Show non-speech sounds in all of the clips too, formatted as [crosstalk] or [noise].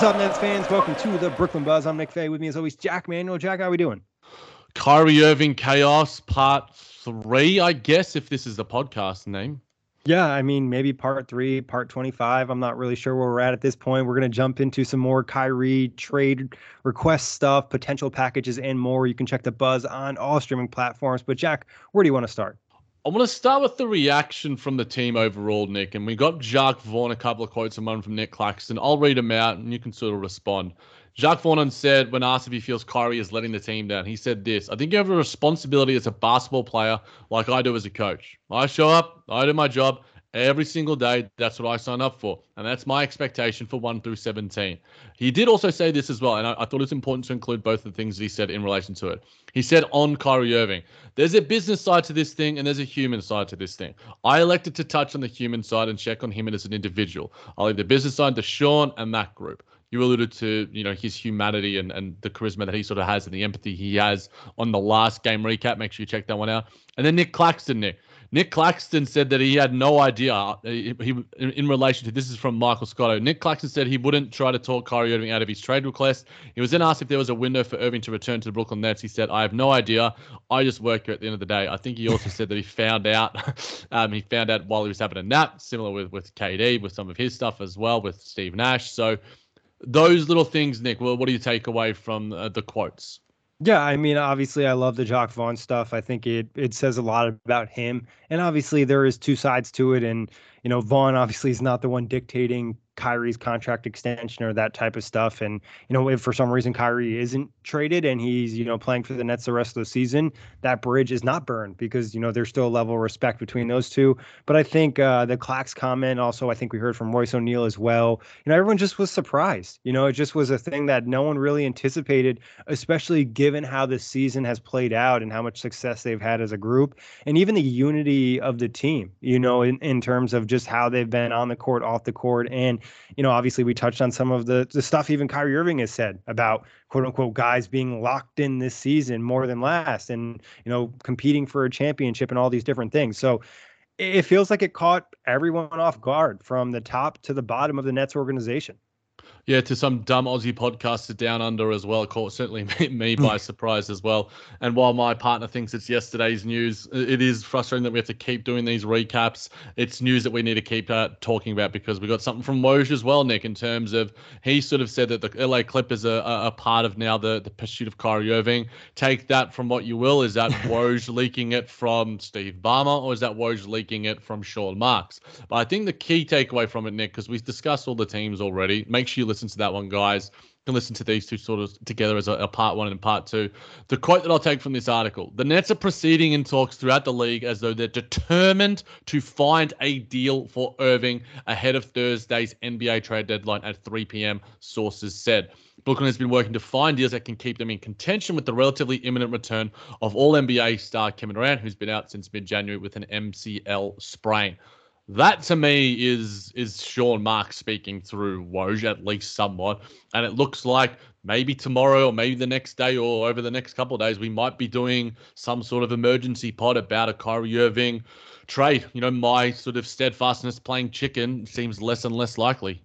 Is up, Nets fans? Welcome to the Brooklyn Buzz. I'm Nick Fay. With me, as always, Jack Manuel. Jack, how are we doing? Kyrie Irving Chaos Part Three, I guess, if this is the podcast name. Yeah, I mean, maybe part three, part 25. I'm not really sure where we're at at this point. We're going to jump into some more Kyrie trade request stuff, potential packages, and more. You can check the buzz on all streaming platforms. But, Jack, where do you want to start? I want to start with the reaction from the team overall, Nick. And we got Jacque Vaughn, a couple of quotes and one from Nic Claxton. I'll read them out and you can sort of respond. Jacque Vaughn said, when asked if he feels Kyrie is letting the team down, he said this I think you have a responsibility as a basketball player, like I do as a coach. I show up, I do my job every single day. That's what I sign up for. And that's my expectation for 1 through 17. He did also say this as well, and I, I thought it's important to include both of the things he said in relation to it. He said on Kyrie Irving, there's a business side to this thing and there's a human side to this thing. I elected to touch on the human side and check on him as an individual. I'll leave the business side to Sean and that group you alluded to, you know, his humanity and, and the charisma that he sort of has and the empathy he has on the last game recap. Make sure you check that one out. And then Nic Claxton, Nick. Nic Claxton said that he had no idea. Uh, he, he in, relation to this is from Michael Scotto. Nic Claxton said he wouldn't try to talk Kyrie Irving out of his trade request. He was then asked if there was a window for Irving to return to the Brooklyn Nets. He said, "I have no idea. I just work here at the end of the day." I think he also said that he found out. [laughs] um, he found out while he was having a nap, similar with with KD, with some of his stuff as well, with Steve Nash. So those little things, Nick. Well, what do you take away from uh, the quotes? Yeah, I mean, obviously, I love the Jacque Vaughn stuff. I think it it says a lot about him, and obviously, there is two sides to it. And you know, Vaughn obviously is not the one dictating Kyrie's contract extension or that type of stuff. And, you know, if for some reason Kyrie isn't traded and he's, you know, playing for the Nets the rest of the season, that bridge is not burned because, you know, there's still a level of respect between those two. But I think uh, the Clax comment also, I think we heard from Royce O'Neale as well. You know, everyone just was surprised. You know, it just was a thing that no one really anticipated, especially given how the season has played out and how much success they've had as a group and even the unity of the team, you know, in, in terms of just how they've been on the court, off the court. And, you know, obviously we touched on some of the the stuff even Kyrie Irving has said about quote unquote guys being locked in this season more than last and, you know, competing for a championship and all these different things. So it feels like it caught everyone off guard from the top to the bottom of the Nets organization. Yeah, to some dumb Aussie podcaster down under as well. Caught certainly [laughs] me by surprise as well. And while my partner thinks it's yesterday's news, it is frustrating that we have to keep doing these recaps. It's news that we need to keep uh, talking about because we got something from Woj as well, Nick, in terms of he sort of said that the LA Clippers are a, a part of now the, the pursuit of Kyrie Irving. Take that from what you will. Is that [laughs] Woj leaking it from Steve Ballmer or is that Woj leaking it from Sean Marks? But I think the key takeaway from it, Nick, because we've discussed all the teams already, make sure you listen to that one, guys. Can listen to these two sort of together as a, a, part one and part two. The quote that I'll take from this article the Nets are proceeding in talks throughout the league as though they're determined to find a deal for Irving ahead of Thursday's NBA trade deadline at 3 p.m., sources said. Brooklyn has been working to find deals that can keep them in contention with the relatively imminent return of all NBA star Kevin Durant, who's been out since mid January with an MCL sprain. That to me is is Sean Marks speaking through Woj at least somewhat, and it looks like maybe tomorrow or maybe the next day or over the next couple of days, we might be doing some sort of emergency pod about a Kyrie Irving trade. You know, my sort of steadfastness playing chicken seems less and less likely.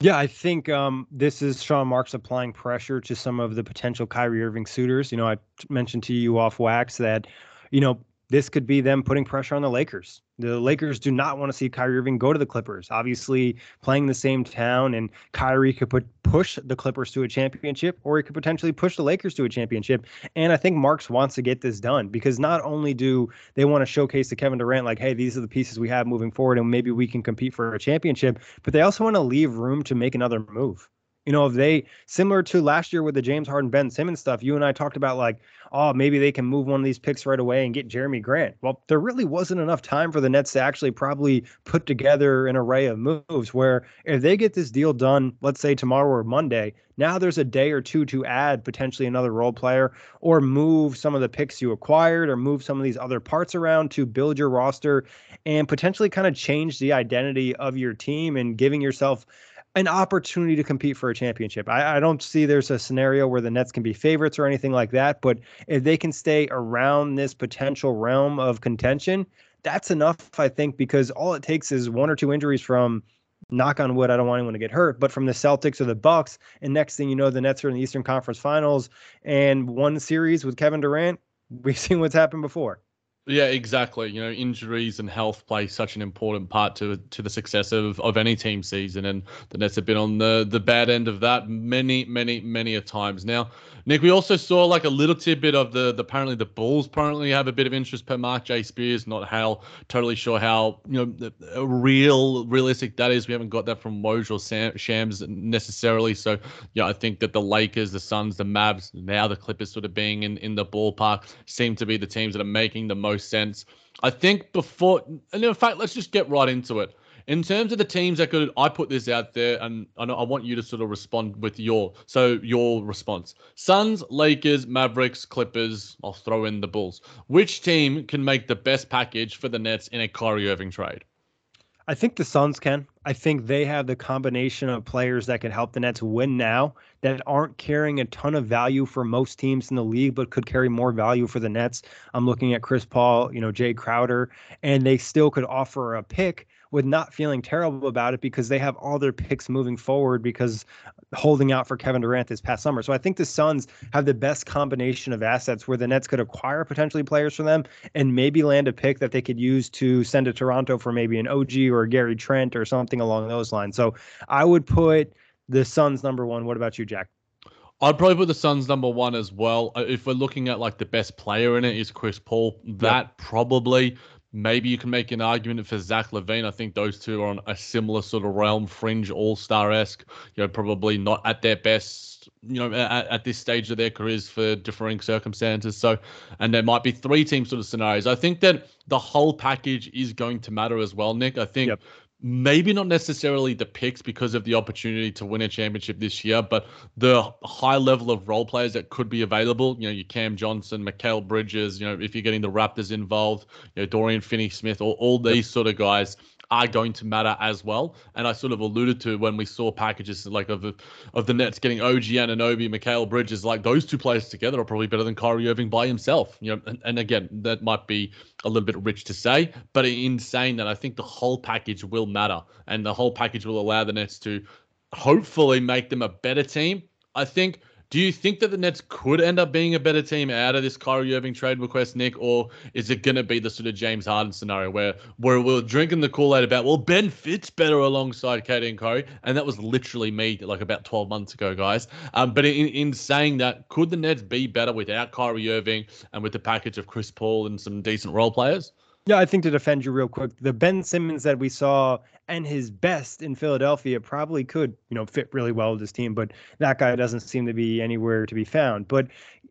Yeah, I think um, this is Sean Marks applying pressure to some of the potential Kyrie Irving suitors. You know, I mentioned to you off wax that, you know, this could be them putting pressure on the Lakers. The Lakers do not want to see Kyrie Irving go to the Clippers. Obviously, playing the same town, and Kyrie could put push the Clippers to a championship, or he could potentially push the Lakers to a championship. And I think Marks wants to get this done because not only do they want to showcase to Kevin Durant, like, hey, these are the pieces we have moving forward, and maybe we can compete for a championship, but they also want to leave room to make another move. You know, if they similar to last year with the James Harden, Ben Simmons stuff, you and I talked about like, oh, maybe they can move one of these picks right away and get Jerami Grant. Well, there really wasn't enough time for the Nets to actually probably put together an array of moves where if they get this deal done, let's say tomorrow or Monday, now there's a day or two to add potentially another role player or move some of the picks you acquired or move some of these other parts around to build your roster and potentially kind of change the identity of your team and giving yourself an opportunity to compete for a championship. I, I, don't see there's a scenario where the Nets can be favorites or anything like that. But if they can stay around this potential realm of contention, that's enough, I think, because all it takes is one or two injuries from knock on wood, I don't want anyone to get hurt, but from the Celtics or the Bucks, and next thing you know, the Nets are in the Eastern Conference Finals and one series with Kevin Durant. [laughs] We've seen what's happened before. Yeah, exactly. You know, injuries and health play such an important part to to the success of, of any team season, and the Nets have been on the the bad end of that many, many, many a times. Now, Nick, we also saw like a little tidbit of the, the apparently the Bulls apparently have a bit of interest per Mark J Spears. Not how totally sure how you know real realistic that is. We haven't got that from Woj or Sam, Shams necessarily. So yeah, I think that the Lakers, the Suns, the Mavs, now the Clippers sort of being in in the ballpark seem to be the teams that are making the most sense. I think before, and in fact, let's just get right into it. In terms of the teams that could, I put this out there, and I, I want you to sort of respond with your so your response: Suns, Lakers, Mavericks, Clippers. I'll throw in the Bulls. Which team can make the best package for the Nets in a Kyrie Irving trade? I think the Suns can. I think they have the combination of players that can help the Nets win now that aren't carrying a ton of value for most teams in the league, but could carry more value for the Nets. I'm looking at Chris Paul, you know, Jay Crowder, and they still could offer a pick with not feeling terrible about it because they have all their picks moving forward because holding out for Kevin Durant this past summer. So I think the Suns have the best combination of assets where the Nets could acquire potentially players for them and maybe land a pick that they could use to send to Toronto for maybe an OG or Gary Trent or something along those lines. So I would put the Suns number one. What about you, Jack? I'd probably put the Suns number one as well. Uh, if we're looking at like the best player in it is Chris Paul, that yep. probably Maybe you can make an argument for Zach LaVine. I think those two are on a similar sort of realm, fringe all star esque. You know, probably not at their best. You know, at, at, this stage of their careers for differing circumstances. So, and there might be three team sort of scenarios. I think that the whole package is going to matter as well, Nick. I think. Yep maybe not necessarily the picks because of the opportunity to win a championship this year, but the high level of role players that could be available. You know, you Cam Johnson, Mikal Bridges. You know, if you're getting the Raptors involved, you know Dorian Finney-Smith, all, all these sort of guys are going to matter as well. And I sort of alluded to when we saw packages like of the of the Nets getting OG Anunoby, Mikal Bridges, like those two players together are probably better than Kyrie Irving by himself. You know, and, and again, that might be a little bit rich to say, but in saying that, I think the whole package will matter, and the whole package will allow the Nets to hopefully make them a better team. I think do you think that the Nets could end up being a better team out of this Kyrie Irving trade request, Nick, or is it going to be the sort of James Harden scenario where where we're drinking the Kool Aid about well Ben fits better alongside KD and Kyrie, and that was literally me like about 12 months ago, guys. Um, but in, in saying that, could the Nets be better without Kyrie Irving and with the package of Chris Paul and some decent role players? Yeah, I think to defend you real quick, the Ben Simmons that we saw and his best in Philadelphia probably could, you know, fit really well with this team, but that guy doesn't seem to be anywhere to be found. But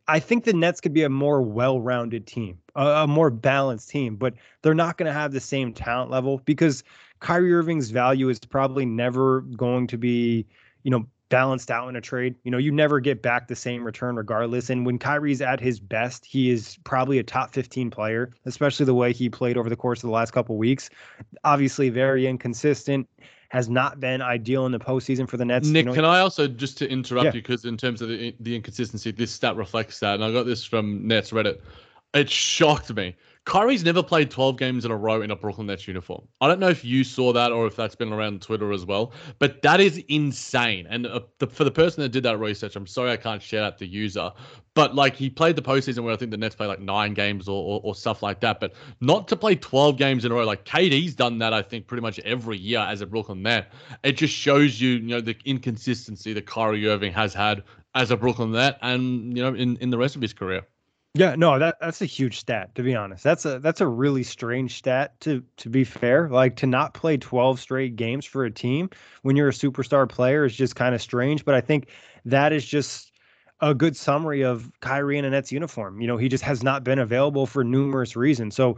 I think the Nets could be a more well-rounded team, a, a more balanced team, but they're not going to have the same talent level because Kyrie Irving's value is probably never going to be, you know, balanced out in a trade. You know, you never get back the same return regardless. And when Kyrie's at his best, he is probably a top 15 player, especially the way he played over the course of the last couple weeks. Obviously, very inconsistent has not been ideal in the postseason for the Nets. Nick, you know, can I also just to interrupt Yeah. you because in terms of the the inconsistency, this stat reflects that, and I got this from Nets Reddit. It shocked me. Kyrie's never played 12 games in a row in a Brooklyn Nets uniform. I don't know if you saw that or if that's been around Twitter as well, but that is insane. And uh, the, for the person that did that research, I'm sorry I can't share out the user, but like he played the postseason where I think the Nets played like nine games or, or, or stuff like that, but not to play 12 games in a row. Like KD's done that, I think, pretty much every year as a Brooklyn Net. It just shows you, you know, the inconsistency that Kyrie Irving has had as a Brooklyn Net and, you know, in, in the rest of his career. Yeah, no, that that's a huge stat to be honest. That's a that's a really strange stat to to be fair. Like to not play 12 straight games for a team when you're a superstar player is just kind of strange, but I think that is just a good summary of Kyrie in a uniform. You know, he just has not been available for numerous reasons. So,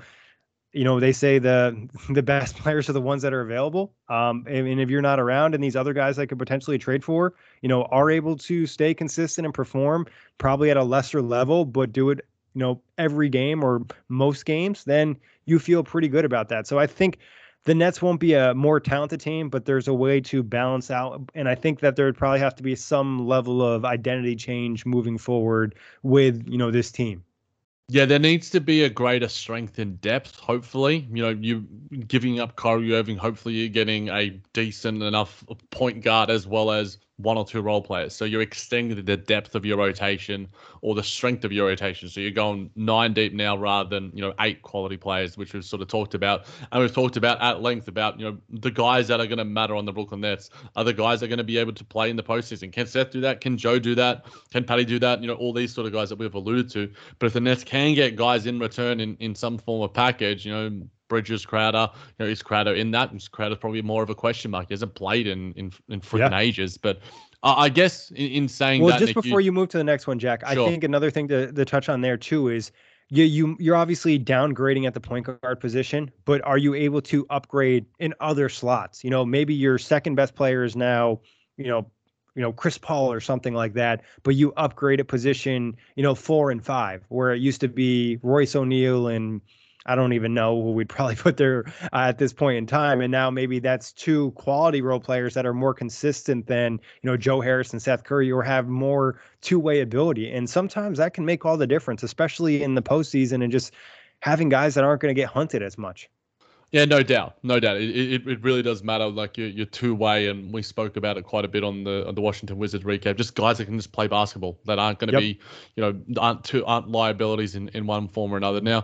you know, they say the [laughs] the best [laughs] players are the ones that are available. Um, and, and if you're not around and these other guys that could potentially trade for, you know, are able to stay consistent and perform probably at a lesser level, but do it, you know, every game or most games, then you feel pretty good about that. So I think the Nets won't be a more talented team, but there's a way to balance out. And I think that there would probably have to be some level of identity change moving forward with, you know, this team. Yeah, there needs to be a greater strength in depth. Hopefully, you know, you giving up Kyrie Irving. Hopefully, you're getting a decent enough point guard as well as one or two role players. So you're extending the depth of your rotation or the strength of your rotation. So you're going nine deep now rather than you know eight quality players, which we've sort of talked about, and we've talked about at length about you know the guys that are going to matter on the Brooklyn Nets are the guys that are going to be able to play in the postseason. Can Seth do that? Can Joe do that? Can Patty do that? You know all these sort of guys that we've alluded to. But if the Nets can get guys in return in in some form of package, you know. Bridges, Crowder, you know, is Crowder in that? Is Crowder's probably more of a question mark. He hasn't played in in, in freaking Yeah. ages. But uh, I guess in, in saying Well, that, just Nick, before you move to the next one, Jack, I think another thing to, to touch on there too is you you you're obviously downgrading at the point guard position, but are you able to upgrade in other slots? You know, maybe your second best player is now, you know, you know, Chris Paul or something like that, but you upgrade a position, you know, four and five, where it used to be Royce O'Neale and I don't even know who we'd [laughs] probably put there uh, at this point in time. And now maybe that's two quality role players that are more consistent than, you know, Joe Harris and Seth Curry or have more two way ability. And sometimes that can make all the difference, especially in the postseason and just having guys that aren't going to get hunted as much. Yeah, no doubt, no doubt. It, it, it really does matter. Like your your two way, and we spoke about it quite a bit on the on the Washington Wizards recap. Just guys that can just play basketball that aren't going to Yep. be, you know, aren't two aren't liabilities in, in one form or another. Now,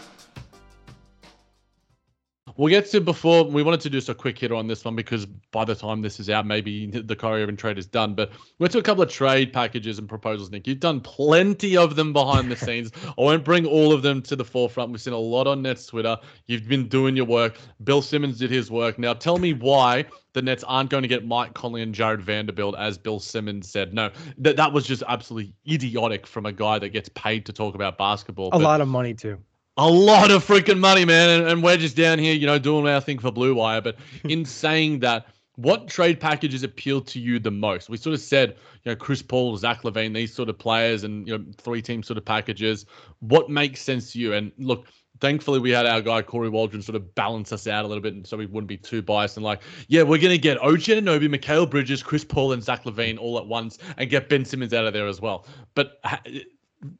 We'll get to before we wanted to do just a quick hit on this one because by the time this is out, maybe the Kyrie Irving trade is done. But we went to a couple of trade packages and proposals, Nick. You've done plenty of them behind the scenes. [laughs] I won't bring all of them to the forefront. We've seen a lot on Nets Twitter. You've been doing your work. Bill Simmons did his work. Now tell me why the Nets aren't going to get Mike Conley and Jarred Vanderbilt, as Bill Simmons said. No, that that was just absolutely idiotic from a guy that gets paid to talk about basketball. A But- lot of money too. A lot of freaking money, man. And, and we're just down here, you know, doing our thing for Blue Wire. But [laughs] in saying that, what trade packages appeal to you the most? We sort of said, you know, Chris Paul, Zach LaVine, these sort of players, and you know, three team sort of packages. What makes sense to you? And look, thankfully we had our guy Corey Waldron sort of balance us out a little bit, and so we wouldn't be too biased and like, yeah, we're gonna get OG Anunoby, Mikal Bridges, Chris Paul, and Zach Levine all at once, and get Ben Simmons out of there as well. But ha-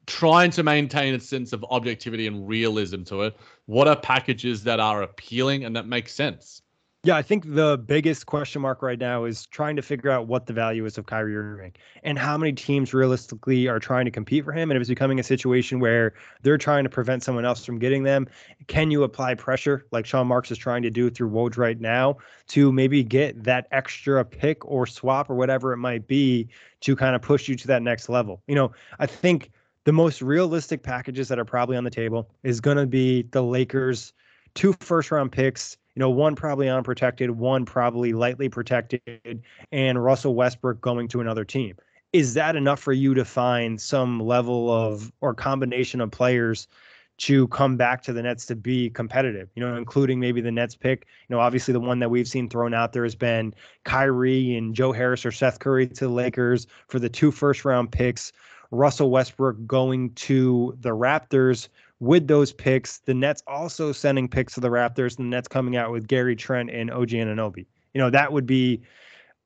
trying to maintain a sense of objectivity and realism to it, what are packages that are appealing and that make sense? Yeah, I think the biggest question mark right now is trying to figure out what the value is of Kyrie Irving and how many teams realistically are trying to compete for him. And if it's becoming a situation where they're trying to prevent someone else from getting them, can you apply pressure like Sean Marks is trying to do through Woj right now to maybe get that extra pick or swap or whatever it might be to kind of push you to that next level? You know, I think the most realistic packages that are probably on the table is going to be the Lakers two first round picks you know, one probably unprotected, one probably lightly protected, and Russell Westbrook going to another team. Is that enough for you to find some level of or combination of players to come back to the Nets to be competitive, you know, including maybe the Nets pick. You know, obviously the one that we've seen thrown out there has been Kyrie and Joe Harris or Seth Curry to the Lakers for the two first round picks. Russell Westbrook going to the Raptors with those picks, the Nets also sending picks to the Raptors, and the Nets coming out with Gary Trent and OG Anunoby. You know, that would be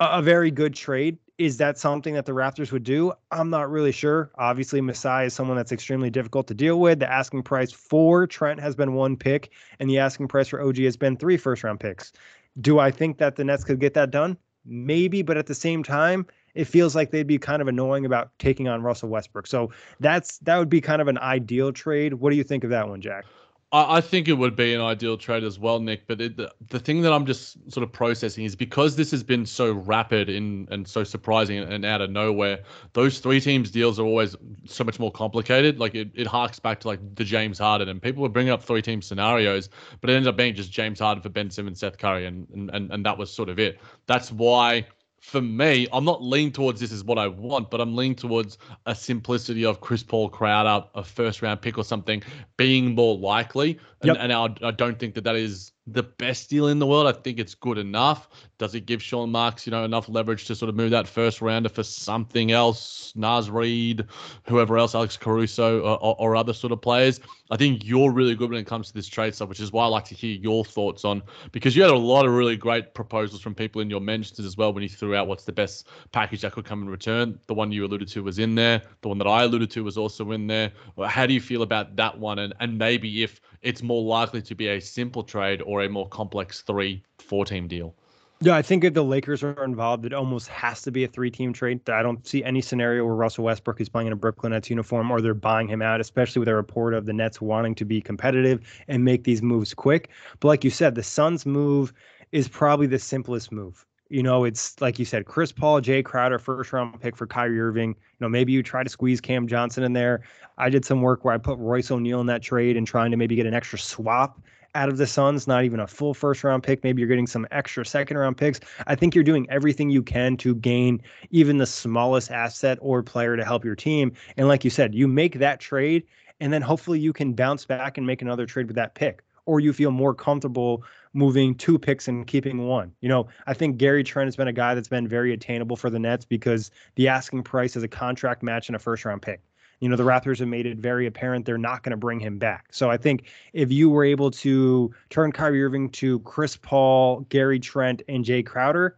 a, a very good trade. Is that something that the Raptors would do? I'm not really sure. Obviously, Masai is someone that's extremely difficult to deal with. The asking price for Trent has been one pick, and the asking price for OG has been three first round picks. Do I think that the Nets could get that done? Maybe, but at the same time, it feels like they'd be kind of annoying about taking on Russell Westbrook. So that's that would be kind of an ideal trade. What do you think of that one, Jack? I, think it would be an ideal trade as well, Nick. But it, the, the thing that I'm just sort of processing is because this has been so rapid in, and so surprising and, and out of nowhere, those three teams deals are always so much more complicated. Like it, it harks back to like the James Harden, and people were bringing up three team scenarios, but it ended up being just James Harden for Ben Simmons, Seth Curry, and, and, and that was sort of it. That's why for me, I'm not leaning towards this is what I want, but I'm leaning towards a simplicity of Chris Paul Crowder, a first round pick or something being more likely. And, yep. and I, I don't think that that is the best deal in the world. I think it's good enough. Does it give Sean Marks, you know, enough leverage to sort of move that first rounder for something else? Naz Reid, whoever else, Alex Caruso, or, or, other sort of players. I think you're really good when it comes to this trade stuff, which is why I like to hear your thoughts on because you had a lot of really great proposals from people in your mentions as well when you threw out what's the best package that could come in return. The one you alluded to was in there. The one that I alluded to was also in there. How do you feel about that one? And and maybe if it's more likely to be a simple trade or a more complex three, four team deal. Yeah, I think if the Lakers are involved, it almost has to be a three-team trade. I don't see any scenario where Russell Westbrook is playing in a Brooklyn Nets uniform or they're buying him out, especially with a report of the Nets wanting to be competitive and make these moves quick. But like you said, the Suns move is probably the simplest move. You know, it's like you said, Chris Paul, Jay Crowder, first round pick for Kyrie Irving. You know, maybe you try to squeeze Cam Johnson in there. I did some work where I put Royce O'Neale in that trade and trying to maybe get an extra swap out of the Suns, not even a full first round pick. Maybe you're getting some extra second round picks. I think you're doing everything you can to gain even the smallest asset or player to help your team. And like you said, you make that trade, and then hopefully you can bounce back and make another trade with that pick. Or you feel more comfortable moving two picks and keeping one. You know, I think Gary Trent has been a guy that's been very attainable for the Nets because the asking price is a contract match and a first round pick you know the Raptors have made it very apparent they're not going to bring him back. So I think if you were able to turn Kyrie Irving to Chris Paul, Gary Trent, and Jay Crowder,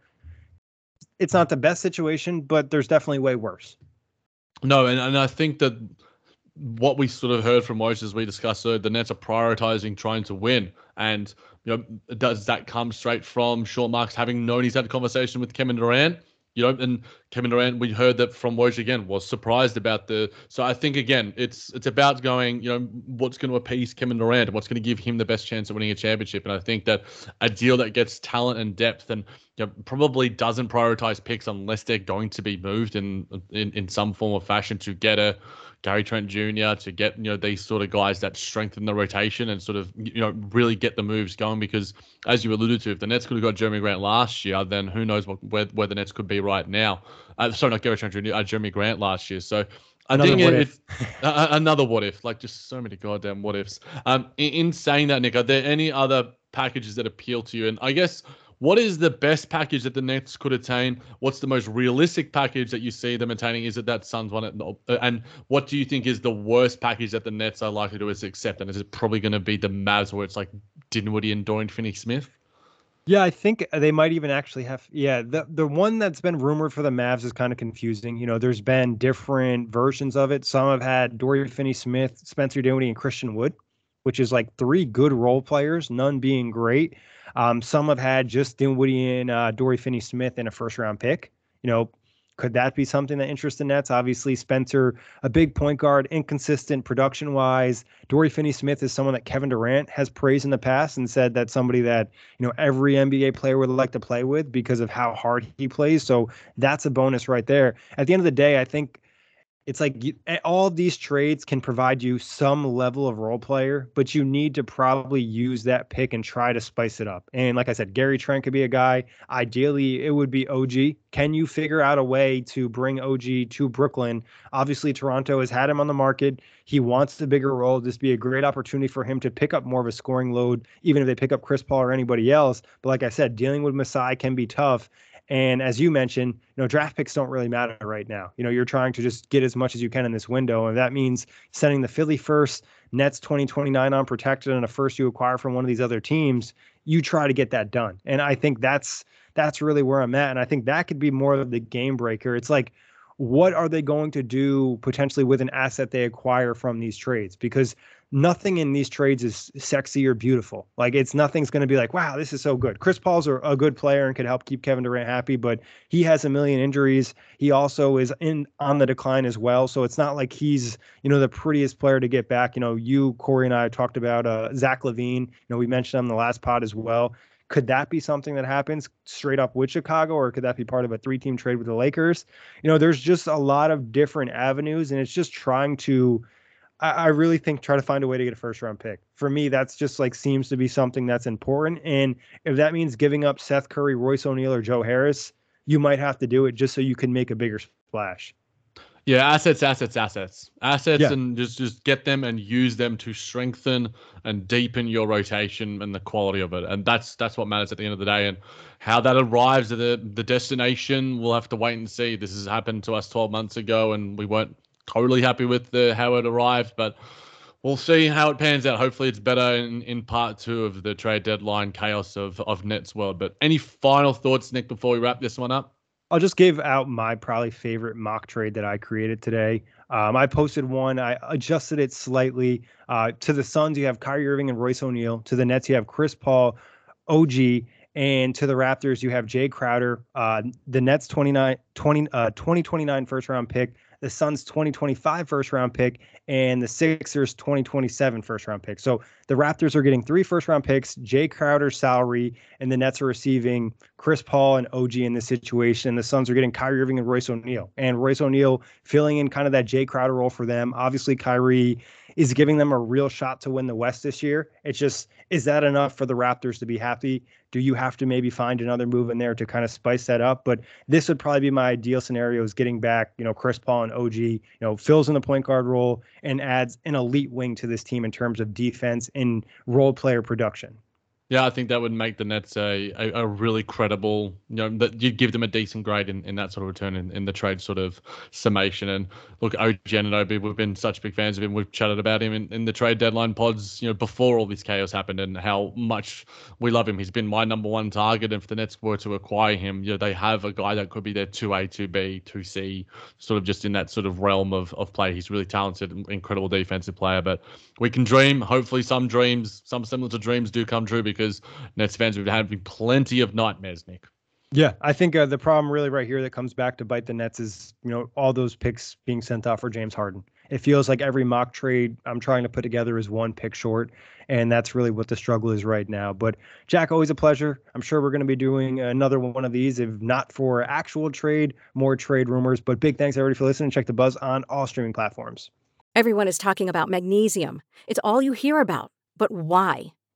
it's not the best situation, but there's definitely way worse. No, and, and I think that what we sort of heard from Woj as we discussed, so the Nets are prioritizing trying to win. And you know, does that come straight from Sean Marks having known he's had a conversation with Kevin Durant? You know, and Kevin Durant, we heard that from Woj again, was surprised about the. So I think again, it's it's about going, you know, what's going to appease Kevin Durant what's going to give him the best chance of winning a championship. And I think that a deal that gets talent and depth and you know, probably doesn't prioritize picks unless they're going to be moved in in in some form or fashion to get a Gary Trent Jr. to get you know these sort of guys that strengthen the rotation and sort of you know really get the moves going because as you alluded to, if the Nets could have got Jerami Grant last year, then who knows what, where where the Nets could be right now. Uh, sorry, not Gary Trent Jr. Uh, Jerami Grant last year. So another think it, uh, another what if, like just so many goddamn what ifs. Um, in, in saying that, Nick, are there any other packages that appeal to you? And I guess what is the best package that the Nets could attain? What's the most realistic package that you see them attaining? Is it that Suns one? And what do you think is the worst package that the Nets are likely to accept? And is it probably going to be the Mavs where it's like Dinwiddie and Dorian Finney Smith? Yeah, I think they might even actually have. Yeah, the the one that's been rumored for the Mavs is kind of confusing. You know, there's been different versions of it. Some have had Dorian Finney-Smith, Spencer Dinwiddie, and Christian Wood, which is like three good role players, none being great. Um, some have had just Dinwiddie and uh, Dory Finney-Smith in a first round pick. You know, could that be something that interests the Nets? Obviously, Spencer, a big point guard, inconsistent production wise. Dory Finney Smith is someone that Kevin Durant has praised in the past and said that's somebody that, you know, every NBA player would like to play with because of how hard he plays. So that's a bonus right there. At the end of the day, I think it's like you, all these trades can provide you some level of role player, but you need to probably use that pick and try to spice it up. And like I said, Gary Trent could be a guy. Ideally, it would be OG. Can you figure out a way to bring OG to Brooklyn? Obviously, Toronto has had him on the market. He wants the bigger role. This be a great opportunity for him to pick up more of a scoring load, even if they pick up Chris Paul or anybody else. But like I said, dealing with Masai can be tough. And as you mentioned, you know, draft picks don't really matter right now. You know, you're trying to just get as much as you can in this window. And that means sending the Philly first, Nets 2029 unprotected, and a first you acquire from one of these other teams. You try to get that done. And I think that's that's really where I'm at. And I think that could be more of the game breaker. It's like, what are they going to do potentially with an asset they acquire from these trades? Because nothing in these trades is sexy or beautiful. Like it's nothing's going to be like, wow, this is so good. Chris Paul's a, a, good player and could help keep Kevin Durant happy, but he has a million injuries. He also is in on the decline as well. So it's not like he's you know the prettiest player to get back. You know, you Corey and I talked about uh, Zach LaVine. You know, we mentioned him in the last pod as well. Could that be something that happens straight up with Chicago, or could that be part of a three-team trade with the Lakers? You know, there's just a lot of different avenues, and it's just trying to I, I really think try to find a way to get a first round pick. For me, that's just like seems to be something that's important. And if that means giving up Seth Curry, Royce O'Neale, or Joe Harris, you might have to do it just so you can make a bigger splash. Yeah, assets, assets, assets, assets, yeah. and just just get them and use them to strengthen and deepen your rotation and the quality of it. And that's that's what matters at the end of the day. And how that arrives at the the destination, we'll have to wait and see. This has happened to us 12 months ago, and we weren't totally happy with the how it arrived, but we'll see how it pans out. Hopefully, it's better in, in part two of the trade deadline chaos of of Nets world. But any final thoughts, Nick, before we wrap this one up? I'll just give out my probably favorite mock trade that I created today. Um, I posted one. I adjusted it slightly. Uh, to the Suns, you have Kyrie Irving and Royce O'Neale. To the Nets, you have Chris Paul, OG, and to the Raptors, you have Jay Crowder. Uh, the Nets 29, 20, uh, 2029 first round pick the Suns 2025 first round pick, and the Sixers 2027 first round pick. So the Raptors are getting three first round picks, Jay Crowder's salary, and the Nets are receiving Chris Paul and OG in this situation. The Suns are getting Kyrie Irving and Royce O'Neale, and Royce O'Neale filling in kind of that Jay Crowder role for them. Obviously, Kyrie is giving them a real shot to win the West this year. It's just, is that enough for the Raptors to be happy? Do you have to maybe find another move in there to kind of spice that up? But this would probably be my ideal scenario is getting back, you know, Chris Paul and OG, you know, fills in the point guard role and adds an elite wing to this team in terms of defense and role player production. Yeah, I think that would make the Nets a, a, a, really credible, you know, that you'd give them a decent grade in, in that sort of return in, in the trade sort of summation. And look, OG Anunoby, we've been such big fans of him. We've chatted about him in, in the trade deadline pods, you know, before all this chaos happened and how much we love him. He's been my number one target. And if the Nets were to acquire him, you know, they have a guy that could be their 2A, 2B, 2C, sort of just in that sort of realm of, of play. He's really talented, incredible defensive player. But we can dream. Hopefully, some dreams, some similar to dreams do come true because because Nets fans have had plenty of nightmares, Nick. Yeah, I think uh, the problem really right here that comes back to bite the Nets is you know all those picks being sent off for James Harden. It feels like every mock trade I'm trying to put together is one pick short, and that's really what the struggle is right now. But Jack, always a pleasure. I'm sure we're going to be doing another one of these, if not for actual trade, more trade rumors. But big thanks everybody for listening. Check the buzz on all streaming platforms. Everyone is talking about magnesium. It's all you hear about. But why?